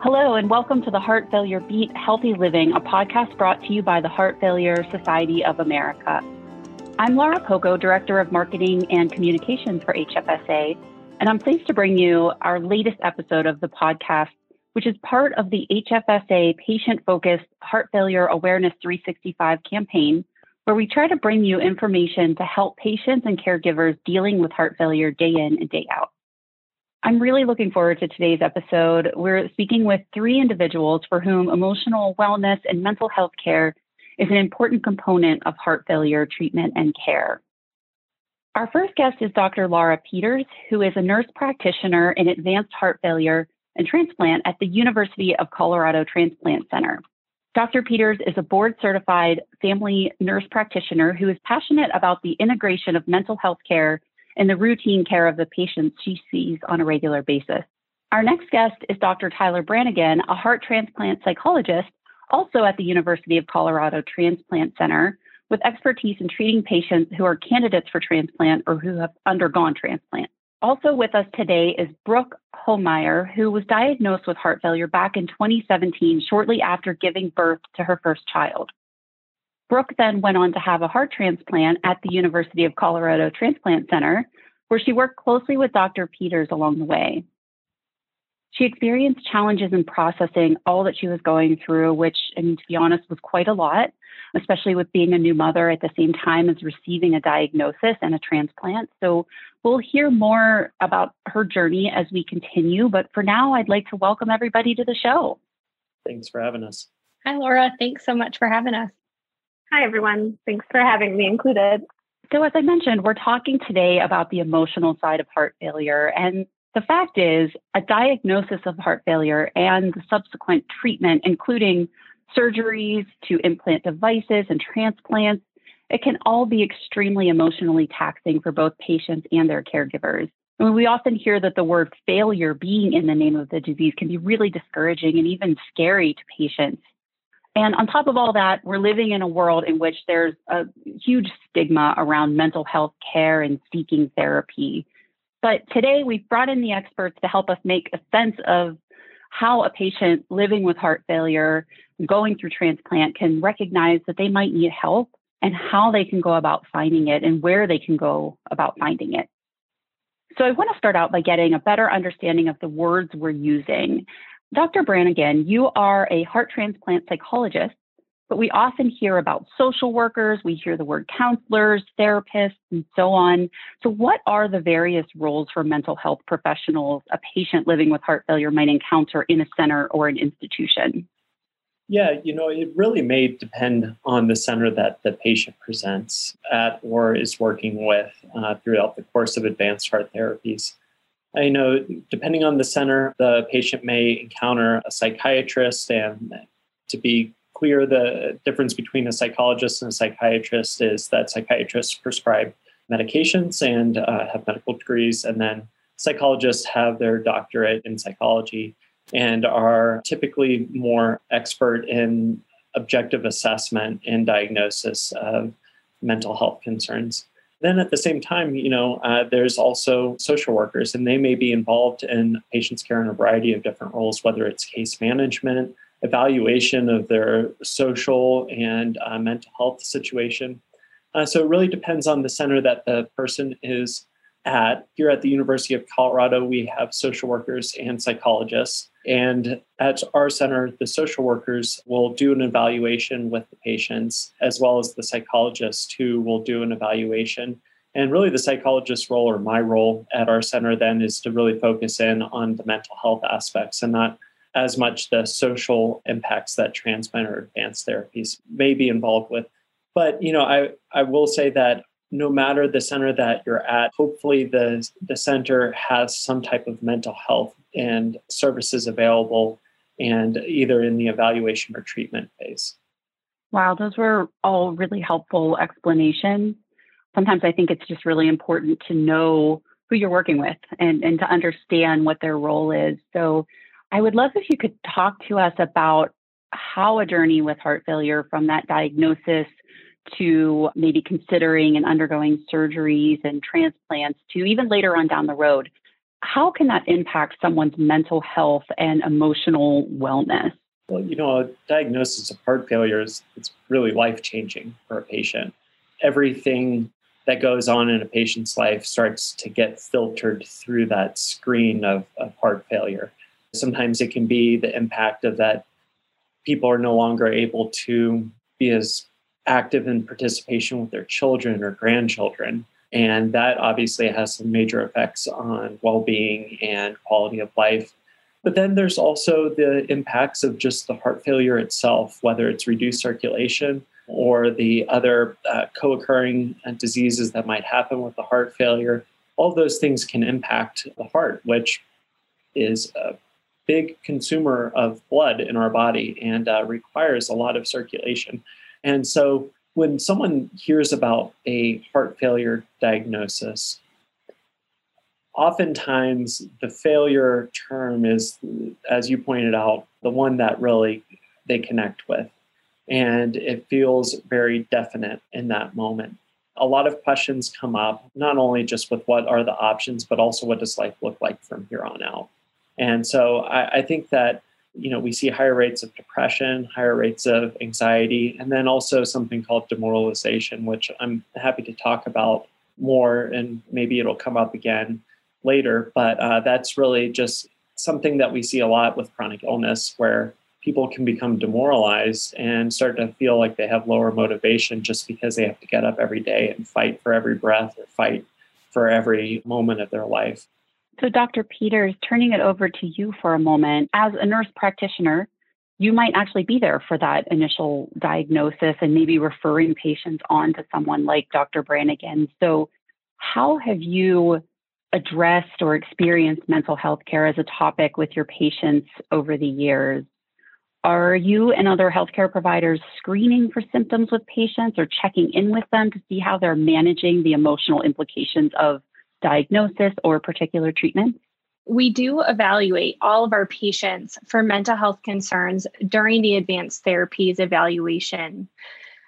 Hello, and welcome to the Heart Failure Beat Healthy Living, a podcast brought to you by the Heart Failure Society of America. I'm Laura Pogo, Director of Marketing and Communications for HFSA, and I'm pleased to bring you our latest episode of the podcast, which is part of the HFSA patient focused Heart Failure Awareness 365 campaign, where we try to bring you information to help patients and caregivers dealing with heart failure day in and day out. I'm really looking forward to today's episode. We're speaking with three individuals for whom emotional wellness and mental health care is an important component of heart failure treatment and care. Our first guest is Dr. Laura Peters, who is a nurse practitioner in advanced heart failure and transplant at the University of Colorado Transplant Center. Dr. Peters is a board certified family nurse practitioner who is passionate about the integration of mental health care and the routine care of the patients she sees on a regular basis. Our next guest is Dr. Tyler Brannigan, a heart transplant psychologist, also at the University of Colorado Transplant Center, with expertise in treating patients who are candidates for transplant or who have undergone transplant. Also with us today is Brooke Holmeyer, who was diagnosed with heart failure back in 2017, shortly after giving birth to her first child. Brooke then went on to have a heart transplant at the University of Colorado Transplant Center, where she worked closely with Dr. Peters along the way. She experienced challenges in processing all that she was going through, which, I mean, to be honest, was quite a lot, especially with being a new mother at the same time as receiving a diagnosis and a transplant. So we'll hear more about her journey as we continue. But for now, I'd like to welcome everybody to the show. Thanks for having us. Hi, Laura. Thanks so much for having us. Hi, everyone. Thanks for having me included. So, as I mentioned, we're talking today about the emotional side of heart failure. And the fact is, a diagnosis of heart failure and the subsequent treatment, including surgeries to implant devices and transplants, it can all be extremely emotionally taxing for both patients and their caregivers. I mean, we often hear that the word failure being in the name of the disease can be really discouraging and even scary to patients. And on top of all that, we're living in a world in which there's a huge stigma around mental health care and seeking therapy. But today we've brought in the experts to help us make a sense of how a patient living with heart failure, going through transplant, can recognize that they might need help and how they can go about finding it and where they can go about finding it. So I want to start out by getting a better understanding of the words we're using. Dr. Brannigan, you are a heart transplant psychologist, but we often hear about social workers, we hear the word counselors, therapists, and so on. So, what are the various roles for mental health professionals a patient living with heart failure might encounter in a center or an institution? Yeah, you know, it really may depend on the center that the patient presents at or is working with uh, throughout the course of advanced heart therapies. I know depending on the center, the patient may encounter a psychiatrist. And to be clear, the difference between a psychologist and a psychiatrist is that psychiatrists prescribe medications and uh, have medical degrees, and then psychologists have their doctorate in psychology and are typically more expert in objective assessment and diagnosis of mental health concerns. Then at the same time, you know, uh, there's also social workers, and they may be involved in patients' care in a variety of different roles, whether it's case management, evaluation of their social and uh, mental health situation. Uh, so it really depends on the center that the person is at. Here at the University of Colorado, we have social workers and psychologists. And at our center, the social workers will do an evaluation with the patients, as well as the psychologists who will do an evaluation. And really, the psychologist's role or my role at our center then is to really focus in on the mental health aspects and not as much the social impacts that transplant or advanced therapies may be involved with. But you know, I, I will say that no matter the center that you're at, hopefully the, the center has some type of mental health and services available and either in the evaluation or treatment phase. Wow, those were all really helpful explanations. Sometimes I think it's just really important to know who you're working with and, and to understand what their role is. So I would love if you could talk to us about how a journey with heart failure from that diagnosis to maybe considering and undergoing surgeries and transplants to even later on down the road. how can that impact someone's mental health and emotional wellness? Well, you know, a diagnosis of heart failure is it's really life changing for a patient. Everything that goes on in a patient's life starts to get filtered through that screen of, of heart failure. Sometimes it can be the impact of that people are no longer able to be as active in participation with their children or grandchildren. And that obviously has some major effects on well being and quality of life. But then there's also the impacts of just the heart failure itself, whether it's reduced circulation or the other uh, co occurring uh, diseases that might happen with the heart failure. All those things can impact the heart, which is a big consumer of blood in our body and uh, requires a lot of circulation. And so when someone hears about a heart failure diagnosis, oftentimes the failure term is, as you pointed out, the one that really they connect with. And it feels very definite in that moment. A lot of questions come up, not only just with what are the options, but also what does life look like from here on out. And so I, I think that you know we see higher rates of depression higher rates of anxiety and then also something called demoralization which i'm happy to talk about more and maybe it'll come up again later. But uh, that's really just something that we see a lot with chronic illness where people can become demoralized and start to feel like they have lower motivation just because they have to get up every day and fight for every breath or fight for every moment of their life so, Dr. Peters, turning it over to you for a moment. As a nurse practitioner, you might actually be there for that initial diagnosis and maybe referring patients on to someone like Dr. Brannigan. So, how have you addressed or experienced mental health care as a topic with your patients over the years? Are you and other healthcare providers screening for symptoms with patients or checking in with them to see how they're managing the emotional implications of diagnosis or particular treatment? We do evaluate all of our patients for mental health concerns during the advanced therapies evaluation.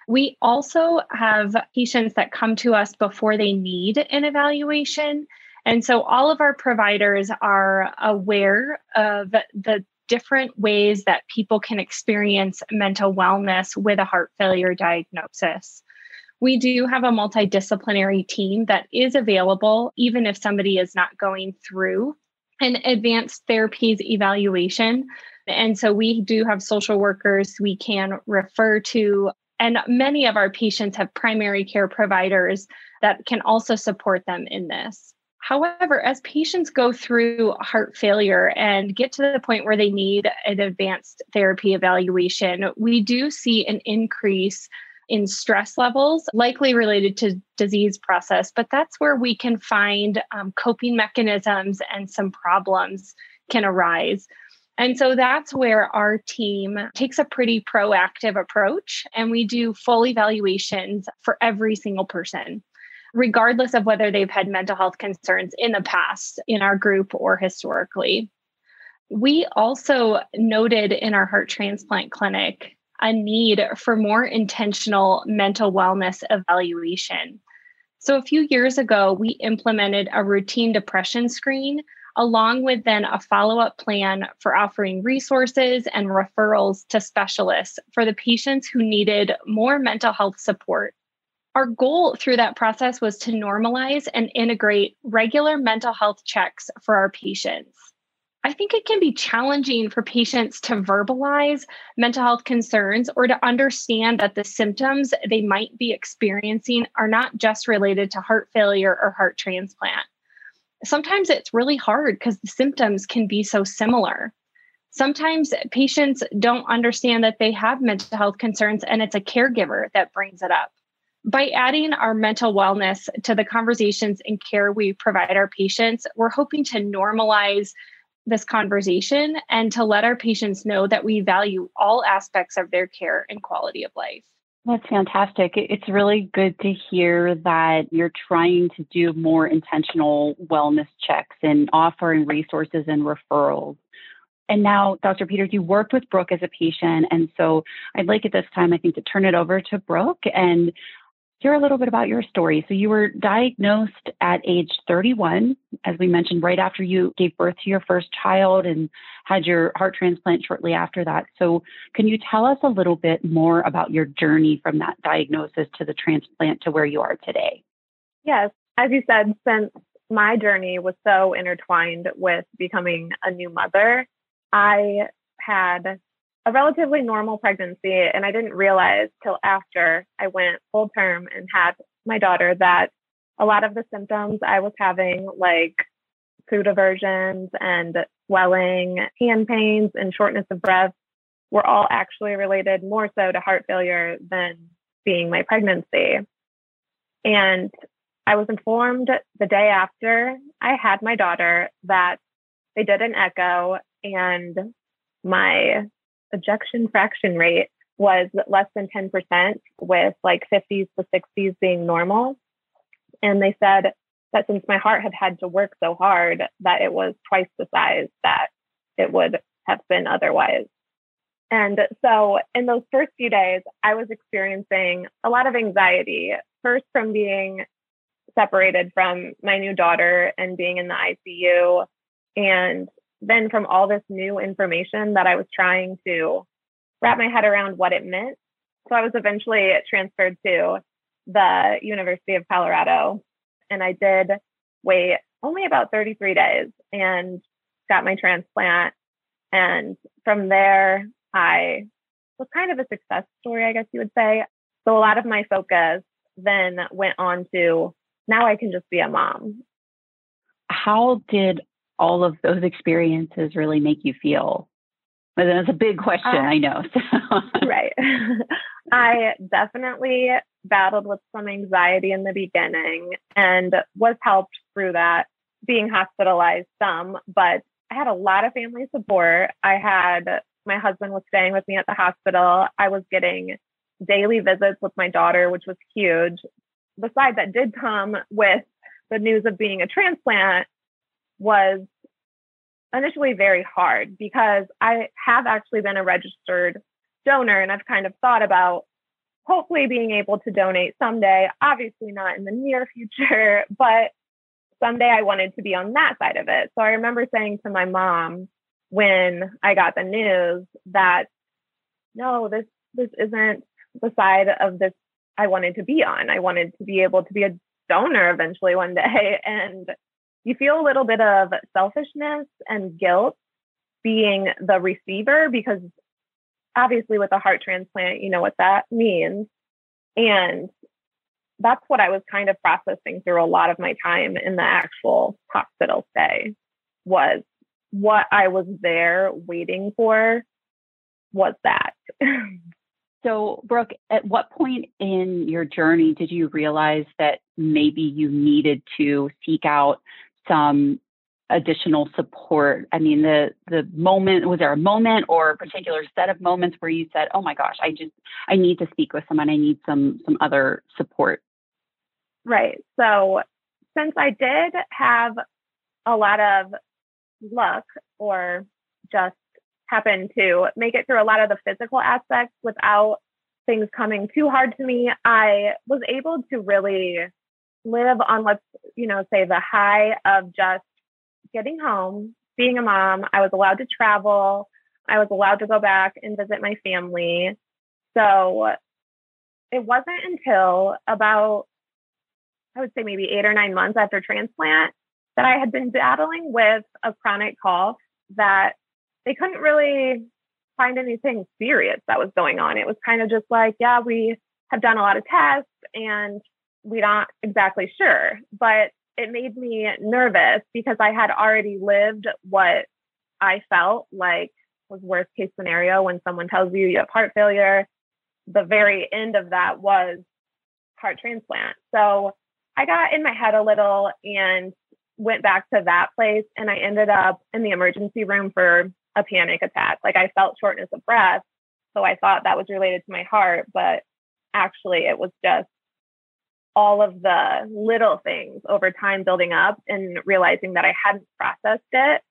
We also have patients that come to us before they need an evaluation. And so all of our providers are aware of the different ways that people can experience mental wellness with a heart failure diagnosis we do have a multidisciplinary team that is available, even if somebody is not going through an advanced therapies evaluation. And so we do have social workers we can refer to. And many of our patients have primary care providers that can also support them in this. However, as patients go through heart failure and get to the point where they need an advanced therapy evaluation, we do see an increase in stress levels, likely related to disease process, but that's where we can find um, coping mechanisms and some problems can arise. And so that's where our team takes a pretty proactive approach, and we do full evaluations for every single person, regardless of whether they've had mental health concerns in the past in our group or historically. We also noted in our heart transplant clinic a need for more intentional mental wellness evaluation. So, a few years ago, we implemented a routine depression screen along with then a follow up plan for offering resources and referrals to specialists for the patients who needed more mental health support. Our goal through that process was to normalize and integrate regular mental health checks for our patients. I think it can be challenging for patients to verbalize mental health concerns or to understand that the symptoms they might be experiencing are not just related to heart failure or heart transplant. Sometimes it's really hard because the symptoms can be so similar. Sometimes patients don't understand that they have mental health concerns and it's a caregiver that brings it up. By adding our mental wellness to the conversations and care we provide our patients, we're hoping to normalize this conversation and to let our patients know that we value all aspects of their care and quality of life. That's fantastic. It's really good to hear that you're trying to do more intentional wellness checks and offering resources and referrals. And now, Dr. Peters, you worked with Brooke as a patient. And so I'd like at this time, I think, to turn it over to Brooke and hear a little bit about your story. So you were diagnosed at age 31 as we mentioned, right after you gave birth to your first child and had your heart transplant shortly after that. So, can you tell us a little bit more about your journey from that diagnosis to the transplant to where you are today? Yes. As you said, since my journey was so intertwined with becoming a new mother, I had a relatively normal pregnancy and I didn't realize till after I went full term and had my daughter that a lot of the symptoms I was having, like food aversions and swelling, hand pains, and shortness of breath, were all actually related more so to heart failure than being my pregnancy. And I was informed the day after I had my daughter that they did an echo and my ejection fraction rate was less than 10%, with like 50s to 60s being normal. And they said that since my heart had had to work so hard, that it was twice the size that it would have been otherwise. And so in those first few days, I was experiencing a lot of anxiety, first from being separated from my new daughter and being in the ICU, and then from all this new information that I was trying to wrap my head around what it meant. So I was eventually transferred to the University of Colorado and I did wait only about 33 days and got my transplant. And from there, I was kind of a success story, I guess you would say. So a lot of my focus then went on to now I can just be a mom. How did all of those experiences really make you feel? But then it's a big question, I know. right. I definitely battled with some anxiety in the beginning and was helped through that, being hospitalized some, but I had a lot of family support. I had my husband was staying with me at the hospital. I was getting daily visits with my daughter, which was huge. The side that did come with the news of being a transplant was initially very hard because I have actually been a registered donor and I've kind of thought about hopefully being able to donate someday. Obviously, not in the near future, but someday I wanted to be on that side of it. So I remember saying to my mom when I got the news that no, this this isn't the side of this I wanted to be on. I wanted to be able to be a donor eventually one day. And you feel a little bit of selfishness and guilt being the receiver because obviously with a heart transplant, you know what that means. And that's what I was kind of processing through a lot of my time in the actual hospital stay was what I was there waiting for was that. so, Brooke, at what point in your journey did you realize that maybe you needed to seek out some additional support? I mean, the the moment was there a moment or a particular set of moments where you said, "Oh my gosh, I just I need to speak with someone. I need some some other support." Right. So, since I did have a lot of luck or just happen to make it through a lot of the physical aspects without things coming too hard to me, I was able to really live on let's you know say the high of just getting home being a mom i was allowed to travel i was allowed to go back and visit my family. So it wasn't until about i would say maybe eight or nine months after transplant that i had been battling with a chronic cough that they couldn't really find anything serious that was going on. It was kind of just like yeah we have done a lot of tests and we're not exactly sure, but it made me nervous because I had already lived what I felt like was worst case scenario when someone tells you you have heart failure. The very end of that was heart transplant. So I got in my head a little and went back to that place and I ended up in the emergency room for a panic attack. Like I felt shortness of breath. So I thought that was related to my heart, but actually it was just all of the little things over time building up and realizing that I hadn't processed it.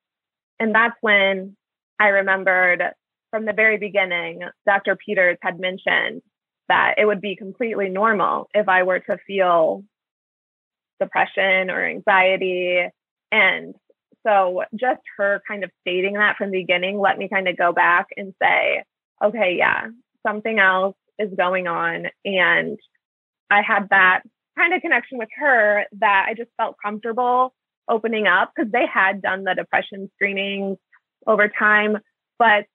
And that's when I remembered from the very beginning, Dr. Peters had mentioned that it would be completely normal if I were to feel depression or anxiety And so just her kind of stating that from the beginning let me kind of go back and say, okay, yeah, something else is going on. And I had that kind of connection with her that I just felt comfortable opening up because they had done the depression screenings over time. But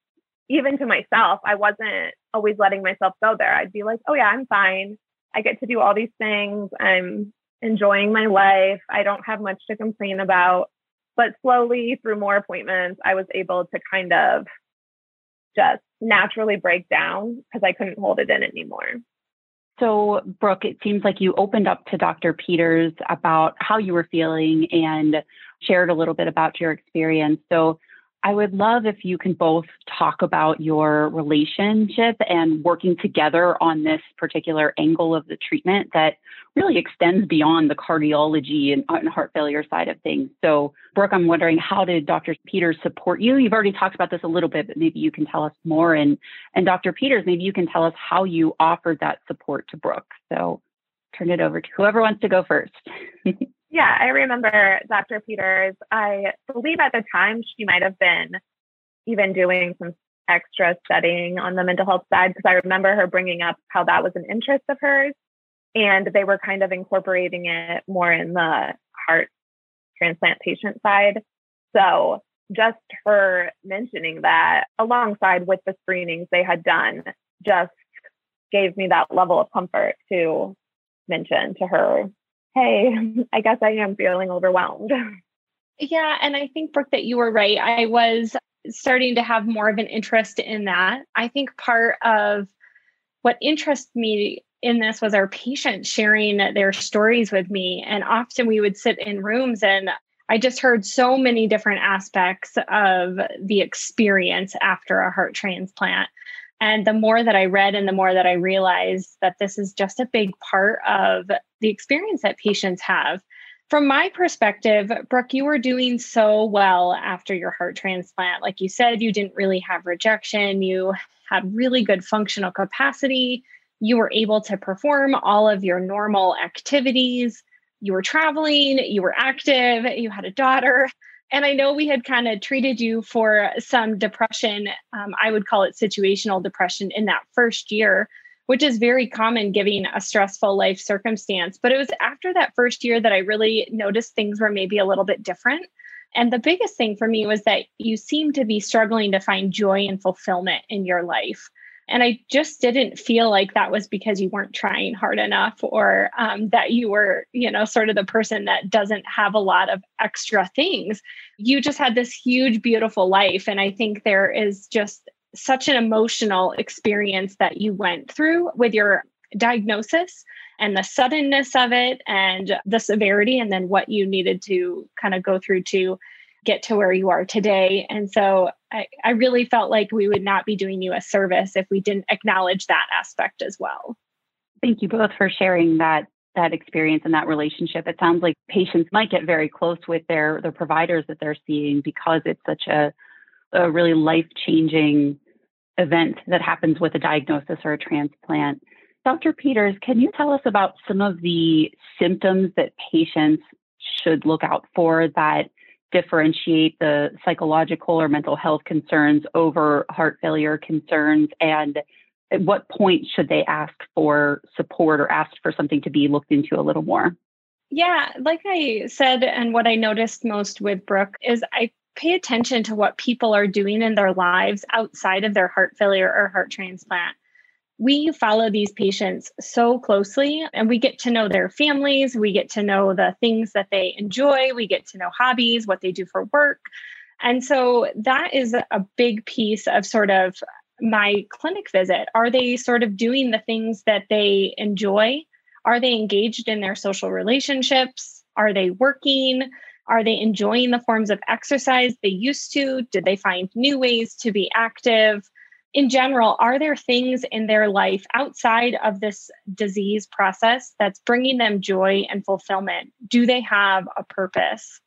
even to myself, I wasn't always letting myself go there. I'd be like, oh, yeah, I'm fine. I get to do all these things. I'm enjoying my life. I don't have much to complain about. But slowly through more appointments, I was able to kind of just naturally break down because I couldn't hold it in anymore. So, Brooke, it seems like you opened up to Dr. Peters about how you were feeling and shared a little bit about your experience. So, I would love if you can both talk about your relationship and working together on this particular angle of the treatment that really extends beyond the cardiology and, heart failure side of things. So, Brooke, I'm wondering how did Dr. Peters support you? You've already talked about this a little bit, but maybe you can tell us more. And and Dr. Peters, maybe you can tell us how you offered that support to Brooke. So, turn it over to whoever wants to go first. Yeah, I remember Dr. Peters. I believe at the time she might have been even doing some extra studying on the mental health side because I remember her bringing up how that was an interest of hers and they were kind of incorporating it more in the heart transplant patient side. So just her mentioning that alongside with the screenings they had done just gave me that level of comfort to mention to her hey, I guess I am feeling overwhelmed. Yeah. And I think, Brooke, that you were right. I was starting to have more of an interest in that. I think part of what interested me in this was our patients sharing their stories with me. And often we would sit in rooms and I just heard so many different aspects of the experience after a heart transplant. And the more that I read and the more that I realized that this is just a big part of the experience that patients have. From my perspective, Brooke, you were doing so well after your heart transplant. Like you said, you didn't really have rejection, you had really good functional capacity, you were able to perform all of your normal activities, you were traveling, you were active, you had a daughter. And I know we had kind of treated you for some depression. Um, I would call it situational depression in that first year, which is very common given a stressful life circumstance. But it was after that first year that I really noticed things were maybe a little bit different. And the biggest thing for me was that you seemed to be struggling to find joy and fulfillment in your life. And I just didn't feel like that was because you weren't trying hard enough or um, that you were, you know, sort of the person that doesn't have a lot of extra things. You just had this huge, beautiful life. And I think there is just such an emotional experience that you went through with your diagnosis and the suddenness of it and the severity, and then what you needed to kind of go through to get to where you are today. And so I, I really felt like we would not be doing you a service if we didn't acknowledge that aspect as well. Thank you both for sharing that that experience and that relationship. It sounds like patients might get very close with their their providers that they're seeing because it's such a a really life changing event that happens with a diagnosis or a transplant. Dr. Peters, can you tell us about some of the symptoms that patients should look out for that differentiate the psychological or mental health concerns over heart failure concerns? And at what point should they ask for support or ask for something to be looked into a little more? Yeah like i said and what i noticed most with brooke is i pay attention to what people are doing in their lives outside of their heart failure or heart transplant we follow these patients so closely and we get to know their families, we get to know the things that they enjoy, we get to know hobbies, what they do for work. And so that is a big piece of sort of my clinic visit. Are they sort of doing the things that they enjoy? Are they engaged in their social relationships? Are they working? Are they enjoying the forms of exercise they used to? Did they find new ways to be active? In general, are there things in their life outside of this disease process that's bringing them joy and fulfillment? Do they have a purpose?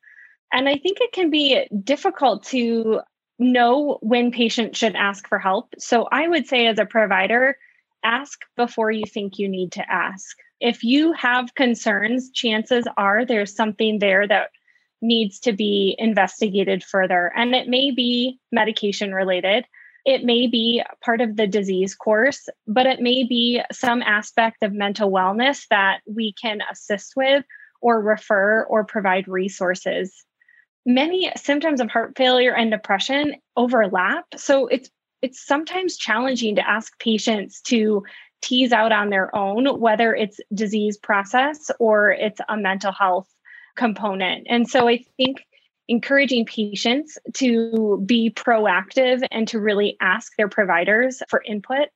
And I think it can be difficult to know when patients should ask for help. So I would say, as a provider, ask before you think you need to ask. If you have concerns, chances are there's something there that needs to be investigated further. And it may be medication related, it may be part of the disease course, but it may be some aspect of mental wellness that we can assist with or refer or provide resources. Many symptoms of heart failure and depression overlap, so it's it's sometimes challenging to ask patients to tease out on their own whether it's disease process or it's a mental health component. And so I think encouraging patients to be proactive and to really ask their providers for input.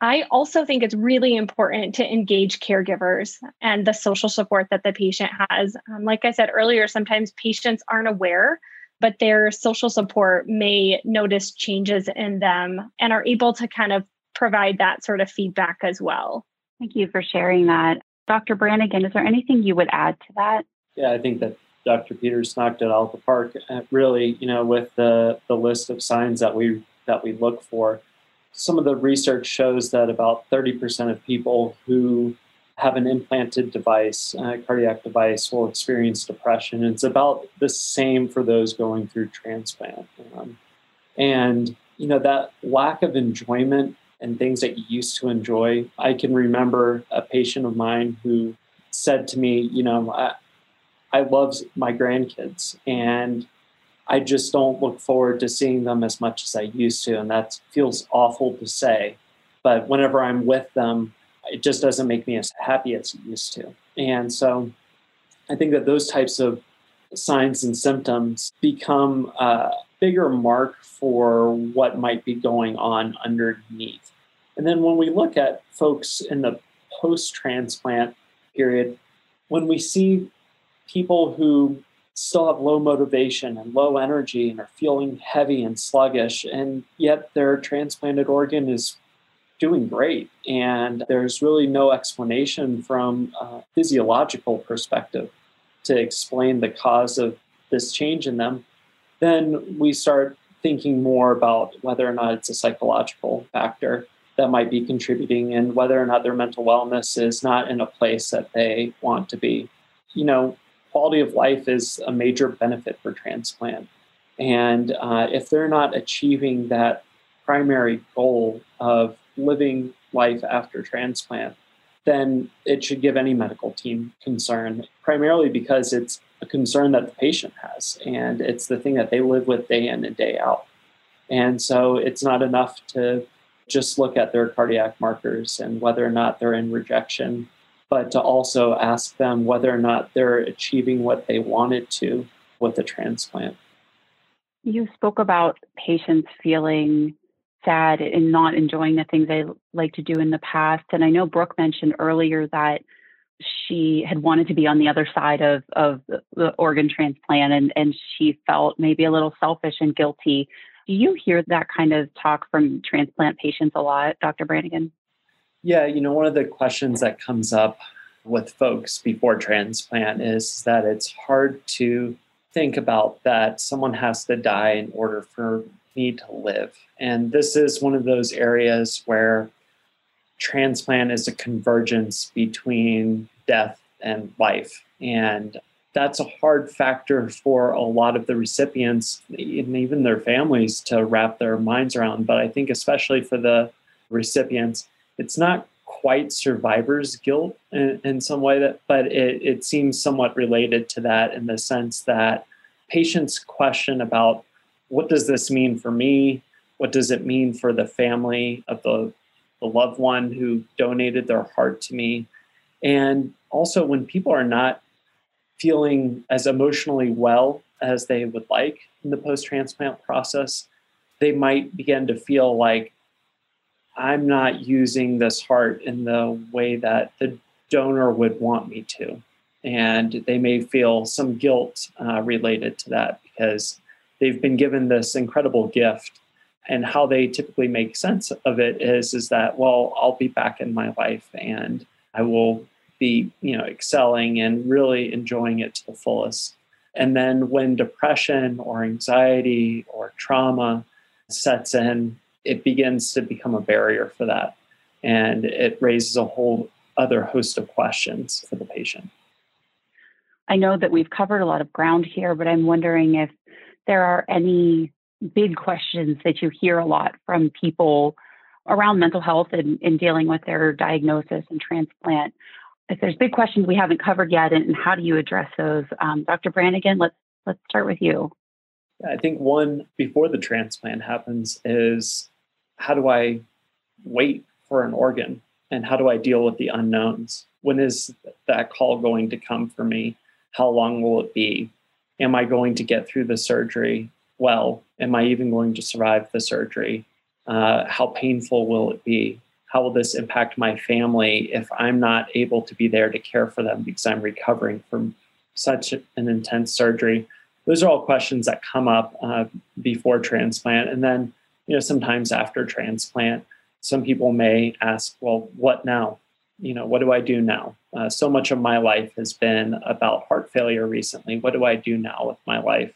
I also think it's really important to engage caregivers and the social support that the patient has. Um, like I said earlier, sometimes patients aren't aware, but their social support may notice changes in them and are able to kind of provide that sort of feedback as well. Thank you for sharing that. Dr. Brannigan, is there anything you would add to that? Yeah, I think that Dr. Peters knocked it out of the park. Uh, really, you know, with the the list of signs that we that we look for, some of the research shows that about 30% of people who have an implanted device, a cardiac device, will experience depression. It's about the same for those going through transplant. Um, and you know that lack of enjoyment and things that you used to enjoy. I can remember a patient of mine who said to me, you know, I, I love my grandkids and I just don't look forward to seeing them as much as I used to. And that feels awful to say. But whenever I'm with them, it just doesn't make me as happy as it used to. And so I think that those types of signs and symptoms become a bigger mark for what might be going on underneath. And then when we look at folks in the post transplant period, when we see people who still have low motivation and low energy and are feeling heavy and sluggish, and yet their transplanted organ is doing great. And there's really no explanation from a physiological perspective to explain the cause of this change in them. Then we start thinking more about whether or not it's a psychological factor that might be contributing and whether or not their mental wellness is not in a place that they want to be. You know, quality of life is a major benefit for transplant. And uh, if they're not achieving that primary goal of living life after transplant, then it should give any medical team concern, primarily because it's a concern that the patient has and it's the thing that they live with day in and day out. And so it's not enough to just look at their cardiac markers and whether or not they're in rejection but to also ask them whether or not they're achieving what they wanted to with the transplant. You spoke about patients feeling sad and not enjoying the things they like to do in the past. And I know Brooke mentioned earlier that she had wanted to be on the other side of, of the organ transplant and, and she felt maybe a little selfish and guilty. Do you hear that kind of talk from transplant patients a lot, Dr. Brannigan? Yeah, you know, one of the questions that comes up with folks before transplant is that it's hard to think about that someone has to die in order for me to live. And this is one of those areas where transplant is a convergence between death and life. And that's a hard factor for a lot of the recipients and even their families to wrap their minds around. But I think, especially for the recipients, it's not quite survivor's guilt in, in some way that but it, it seems somewhat related to that in the sense that patients question about what does this mean for me? What does it mean for the family of the, the loved one who donated their heart to me? And also when people are not feeling as emotionally well as they would like in the post transplant process they might begin to feel like I'm not using this heart in the way that the donor would want me to. And they may feel some guilt uh, related to that because they've been given this incredible gift. And how they typically make sense of it is, is that, well, I'll be back in my life and I will be, you know, excelling and really enjoying it to the fullest. And then when depression or anxiety or trauma sets in, it begins to become a barrier for that. And it raises a whole other host of questions for the patient. I know that we've covered a lot of ground here, but I'm wondering if there are any big questions that you hear a lot from people around mental health and, and dealing with their diagnosis and transplant. If there's big questions we haven't covered yet, and, and how do you address those? Um, Dr. Brannigan, let's let's start with you. I think one before the transplant happens is how do I wait for an organ and how do I deal with the unknowns? When is that call going to come for me? How long will it be? Am I going to get through the surgery well? Am I even going to survive the surgery? Uh, how painful will it be? How will this impact my family if I'm not able to be there to care for them because I'm recovering from such an intense surgery? Those are all questions that come up uh, before transplant. And then, you know, sometimes after transplant, some people may ask, well, what now? You know, what do I do now? Uh, so much of my life has been about heart failure recently. What do I do now with my life?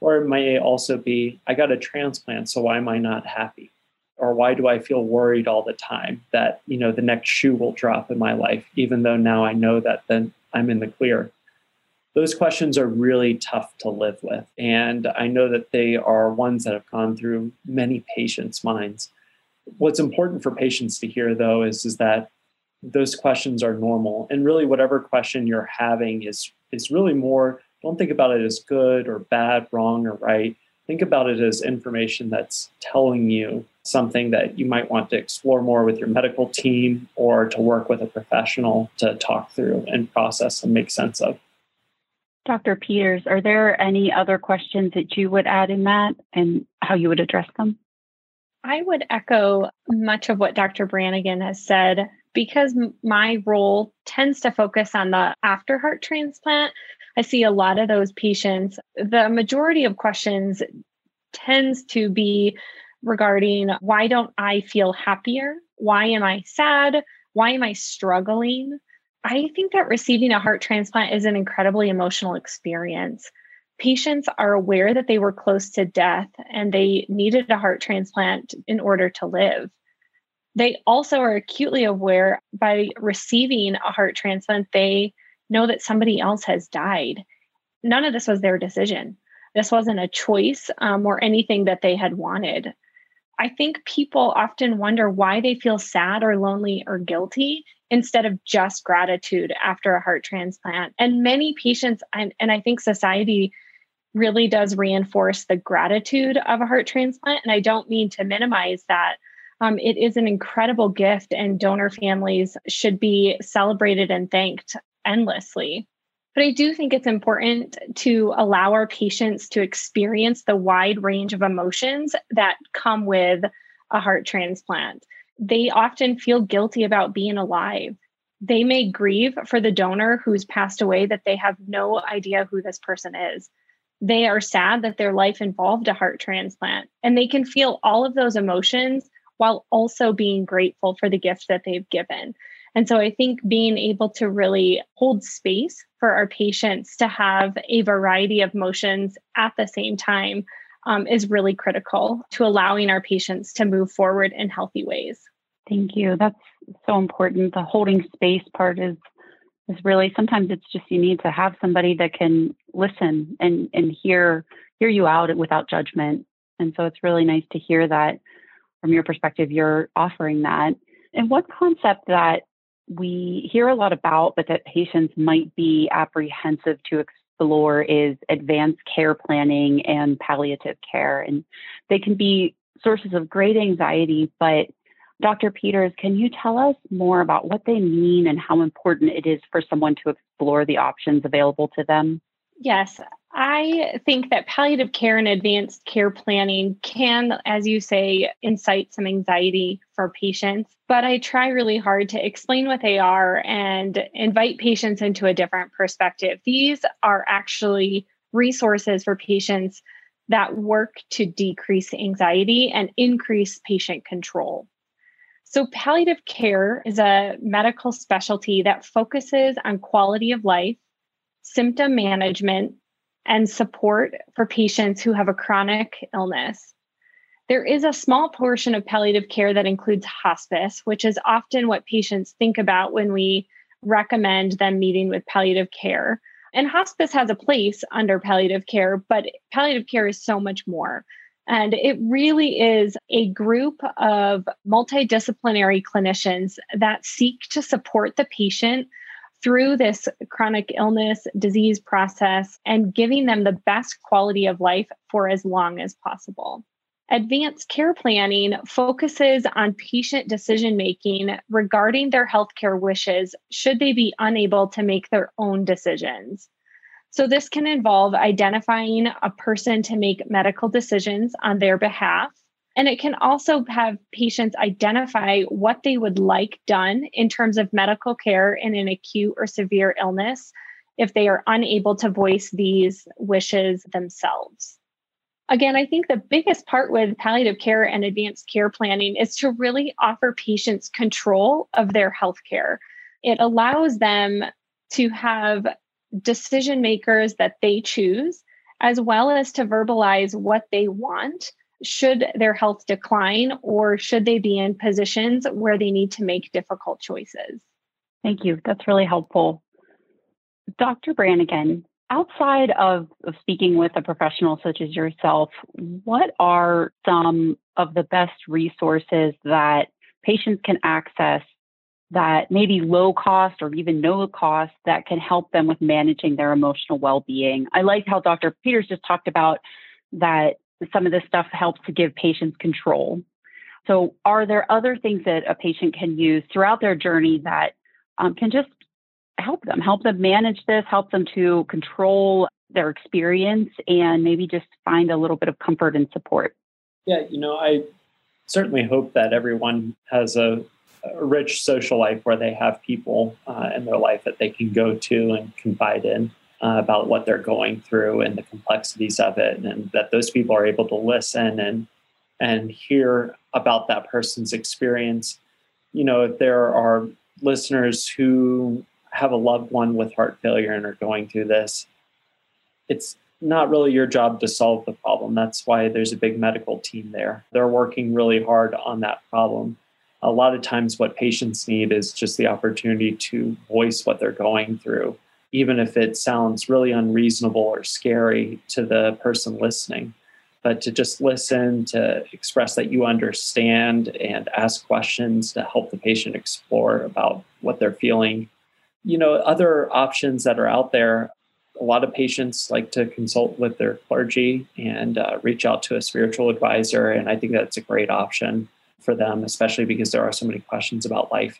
Or it may also be, I got a transplant, so why am I not happy? Or why do I feel worried all the time that, you know, the next shoe will drop in my life, even though now I know that then I'm in the clear? Those questions are really tough to live with. And I know that they are ones that have gone through many patients' minds. What's important for patients to hear, though, is, is that those questions are normal. And really, whatever question you're having is, is really more don't think about it as good or bad, wrong or right. Think about it as information that's telling you something that you might want to explore more with your medical team or to work with a professional to talk through and process and make sense of. Dr. Peters, are there any other questions that you would add in that and how you would address them? I would echo much of what Dr. Brannigan has said because my role tends to focus on the after heart transplant. I see a lot of those patients. The majority of questions tends to be regarding why don't I feel happier? Why am I sad? Why am I struggling? I think that receiving a heart transplant is an incredibly emotional experience. Patients are aware that they were close to death and they needed a heart transplant in order to live. They also are acutely aware by receiving a heart transplant, they know that somebody else has died. None of this was their decision. This wasn't a choice um, or anything that they had wanted. I think people often wonder why they feel sad or lonely or guilty instead of just gratitude after a heart transplant. And many patients, and, and I think society really does reinforce the gratitude of a heart transplant. And I don't mean to minimize that. Um, it is an incredible gift, and donor families should be celebrated and thanked endlessly. But I do think it's important to allow our patients to experience the wide range of emotions that come with a heart transplant they often feel guilty about being alive. They may grieve for the donor who's passed away that they have no idea who this person is. They are sad that their life involved a heart transplant, and they can feel all of those emotions while also being grateful for the gift that they've given. And so I think being able to really hold space for our patients to have a variety of emotions at the same time um, is really critical to allowing our patients to move forward in healthy ways. Thank you. That's so important. The holding space part is is really sometimes it's just you need to have somebody that can listen and and hear hear you out without judgment. And so it's really nice to hear that from your perspective you're offering that. And one concept that we hear a lot about but that patients might be apprehensive to explore is advanced care planning and palliative care and they can be sources of great anxiety but Dr. Peters, can you tell us more about what they mean and how important it is for someone to explore the options available to them? Yes, I think that palliative care and advanced care planning can, as you say, incite some anxiety for patients. But I try really hard to explain what they are and invite patients into a different perspective. These are actually resources for patients that work to decrease anxiety and increase patient control. So, palliative care is a medical specialty that focuses on quality of life, symptom management, and support for patients who have a chronic illness. There is a small portion of palliative care that includes hospice, which is often what patients think about when we recommend them meeting with palliative care. And hospice has a place under palliative care, but palliative care is so much more. And it really is a group of multidisciplinary clinicians that seek to support the patient through this chronic illness disease process and giving them the best quality of life for as long as possible. Advanced care planning focuses on patient decision making regarding their healthcare wishes should they be unable to make their own decisions. So, this can involve identifying a person to make medical decisions on their behalf. And it can also have patients identify what they would like done in terms of medical care in an acute or severe illness if they are unable to voice these wishes themselves. Again, I think the biggest part with palliative care and advanced care planning is to really offer patients control of their health care. It allows them to have decision makers that they choose, as well as to verbalize what they want should their health decline or should they be in positions where they need to make difficult choices. Thank you. That's really helpful. Dr. Brannigan, outside of, of speaking with a professional such as yourself, what are some of the best resources that patients can access that may be low cost or even no cost that can help them with managing their emotional well-being? I like how Dr. Peters just talked about that some of this stuff helps to give patients control. So, are there other things that a patient can use throughout their journey that um, can just help them, help them manage this, help them to control their experience and maybe just find a little bit of comfort and support. Yeah, you know, I certainly hope that everyone has a, a rich social life where they have people uh, in their life that they can go to and confide in uh, about what they're going through and the complexities of it, and that those people are able to listen and and hear about that person's experience. You know, if there are listeners who have a loved one with heart failure and are going through this, it's not really your job to solve the problem. That's why there's a big medical team there. They're working really hard on that problem. A lot of times, what patients need is just the opportunity to voice what they're going through, even if it sounds really unreasonable or scary to the person listening. But to just listen, to express that you understand, and ask questions to help the patient explore about what they're feeling you know, other options that are out there, a lot of patients like to consult with their clergy and uh, reach out to a spiritual advisor. And I think that's a great option for them, especially because there are so many questions about life.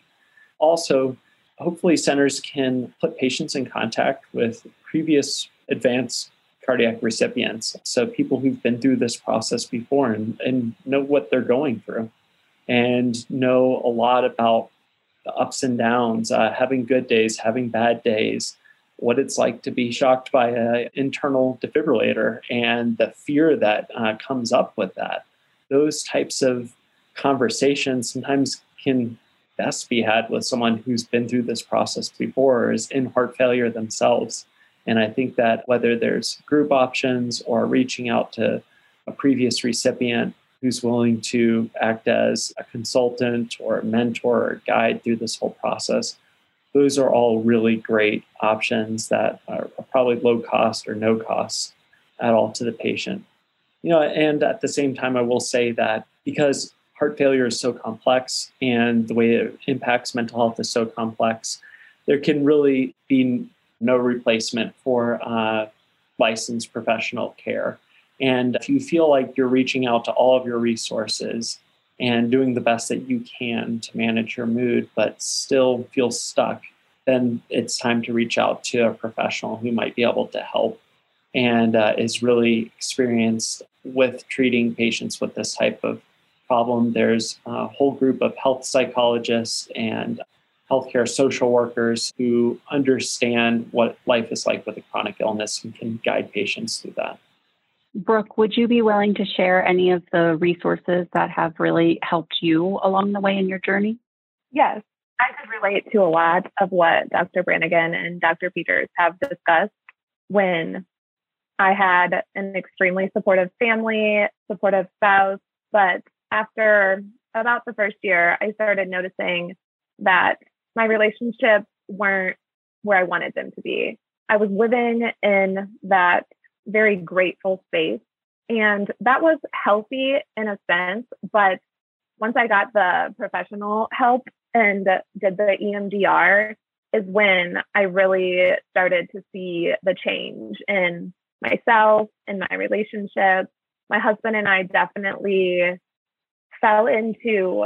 Also, hopefully, centers can put patients in contact with previous advanced cardiac recipients. So, people who've been through this process before and, and know what they're going through and know a lot about the ups and downs, uh, having good days, having bad days, what it's like to be shocked by an internal defibrillator, and the fear that uh, comes up with that. Those types of conversations sometimes can best be had with someone who's been through this process before or is in heart failure themselves. And I think that whether there's group options or reaching out to a previous recipient who's willing to act as a consultant or a mentor or guide through this whole process. Those are all really great options that are probably low cost or no cost at all to the patient. You know, and at the same time, I will say that because heart failure is so complex and the way it impacts mental health is so complex, there can really be no replacement for uh, licensed professional care. And if you feel like you're reaching out to all of your resources and doing the best that you can to manage your mood, but still feel stuck, then it's time to reach out to a professional who might be able to help and uh, is really experienced with treating patients with this type of problem. There's a whole group of health psychologists and healthcare social workers who understand what life is like with a chronic illness and can guide patients through that. Brooke, would you be willing to share any of the resources that have really helped you along the way in your journey? Yes, I could relate to a lot of what Dr. Brannigan and Dr. Peters have discussed when I had an extremely supportive family, supportive spouse, but after about the first year, I started noticing that my relationships weren't where I wanted them to be. I was living in that very grateful space. And that was healthy in a sense. But once I got the professional help and did the EMDR, is when I really started to see the change in myself, in my relationship. My husband and I definitely fell into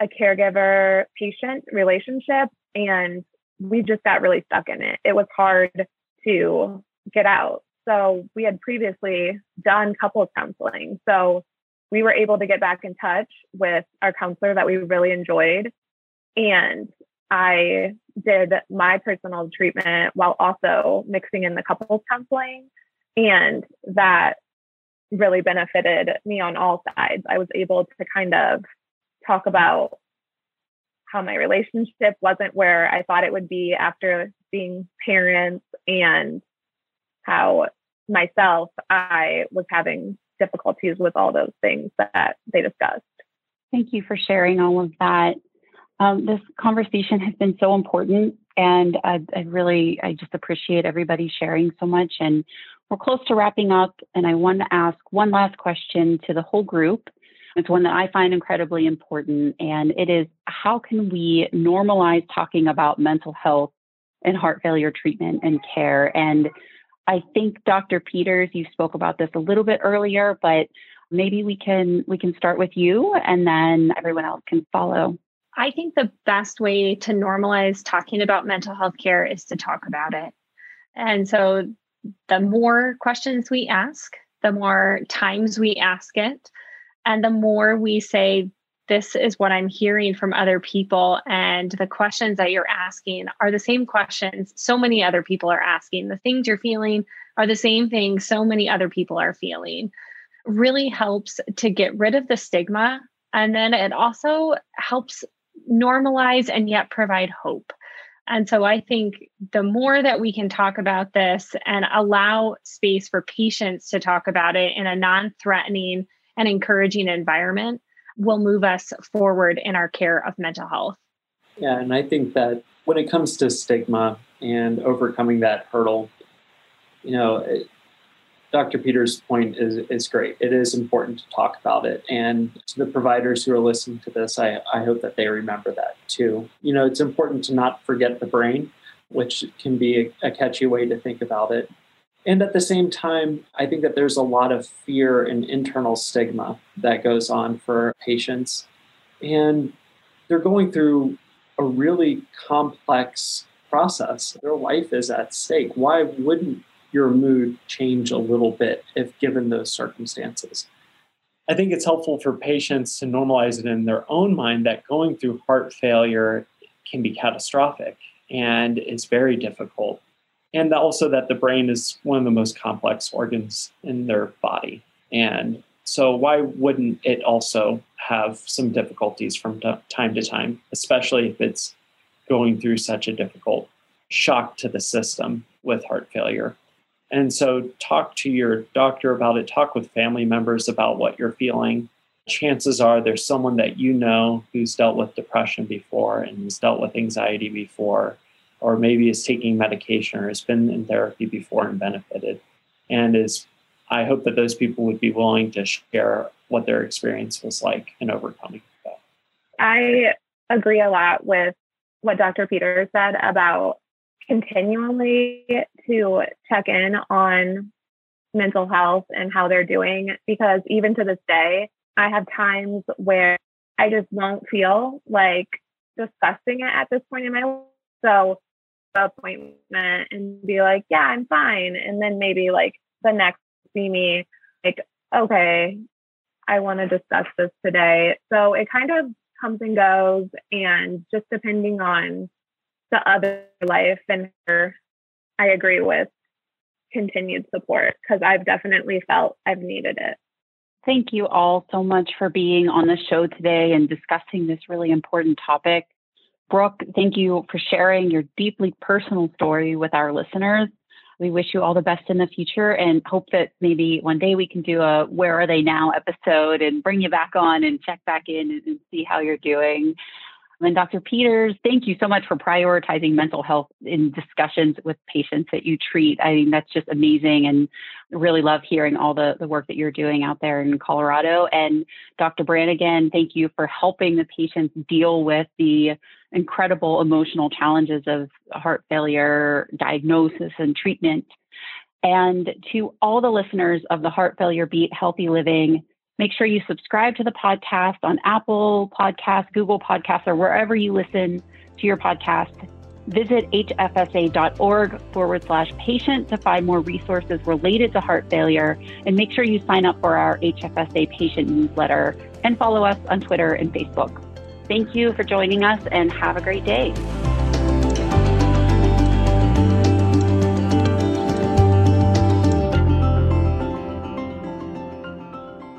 a caregiver patient relationship and we just got really stuck in it. It was hard to get out. So we had previously done couples counseling. So we were able to get back in touch with our counselor that we really enjoyed. And I did my personal treatment while also mixing in the couples counseling. And that really benefited me on all sides. I was able to kind of talk about how my relationship wasn't where I thought it would be after being parents and how myself I was having difficulties with all those things that they discussed. Thank you for sharing all of that. Um, this conversation has been so important, and I, I really, I just appreciate everybody sharing so much. And we're close to wrapping up, and I want to ask one last question to the whole group. It's one that I find incredibly important, and it is how can we normalize talking about mental health and heart failure treatment and care? And I think Dr. Peters, you spoke about this a little bit earlier, but maybe we can we can start with you, and then everyone else can follow. I think the best way to normalize talking about mental health care is to talk about it. And so the more questions we ask, the more times we ask it, and the more we say, this is what I'm hearing from other people. And the questions that you're asking are the same questions so many other people are asking. The things you're feeling are the same things so many other people are feeling. Really helps to get rid of the stigma. And then it also helps normalize and yet provide hope. And so I think the more that we can talk about this and allow space for patients to talk about it in a non threatening and encouraging environment will move us forward in our care of mental health. Yeah, and I think that when it comes to stigma and overcoming that hurdle, you know, Dr. Peters' point is, is great. It is important to talk about it. And to the providers who are listening to this, I, I hope that they remember that too. You know, it's important to not forget the brain, which can be a, a catchy way to think about it. And at the same time, I think that there's a lot of fear and internal stigma that goes on for patients. And they're going through a really complex process. Their life is at stake. Why wouldn't your mood change a little bit if given those circumstances. I think it's helpful for patients to normalize it in their own mind that going through heart failure can be catastrophic and it's very difficult. And also that the brain is one of the most complex organs in their body. And so, why wouldn't it also have some difficulties from time to time, especially if it's going through such a difficult shock to the system with heart failure? And so, talk to your doctor about it, talk with family members about what you're feeling. Chances are there's someone that you know who's dealt with depression before and has dealt with anxiety before, or maybe is taking medication or has been in therapy before and benefited. And is I hope that those people would be willing to share what their experience was like in overcoming that. I agree a lot with what Dr. Peters said about continually to check in on mental health and how they're doing because even to this day, I have times where I just won't feel like discussing it at this point in my life. So appointment and be like, yeah, I'm fine. And then maybe like the next see me like, okay, I want to discuss this today. So it kind of comes and goes and just depending on the other life and her, I agree with continued support because I've definitely felt I've needed it. Thank you all so much for being on the show today and discussing this really important topic. Brooke, thank you for sharing your deeply personal story with our listeners. We wish you all the best in the future and hope that maybe one day we can do a Where Are They Now episode and bring you back on and check back in and, see how you're doing. And Dr. Peters, thank you so much for prioritizing mental health in discussions with patients that you treat. I mean, that's just amazing and really love hearing all the, the work that you're doing out there in Colorado. And Dr. Brannigan, thank you for helping the patients deal with the incredible emotional challenges of heart failure diagnosis and treatment. And to all the listeners of the Heart Failure Beat Healthy Living, make sure you subscribe to the podcast on Apple Podcasts, Google Podcasts, or wherever you listen to your podcast. Visit hfsa.org forward slash patient to find more resources related to heart failure. And make sure you sign up for our HFSA patient newsletter and follow us on Twitter and Facebook. Thank you for joining us and have a great day.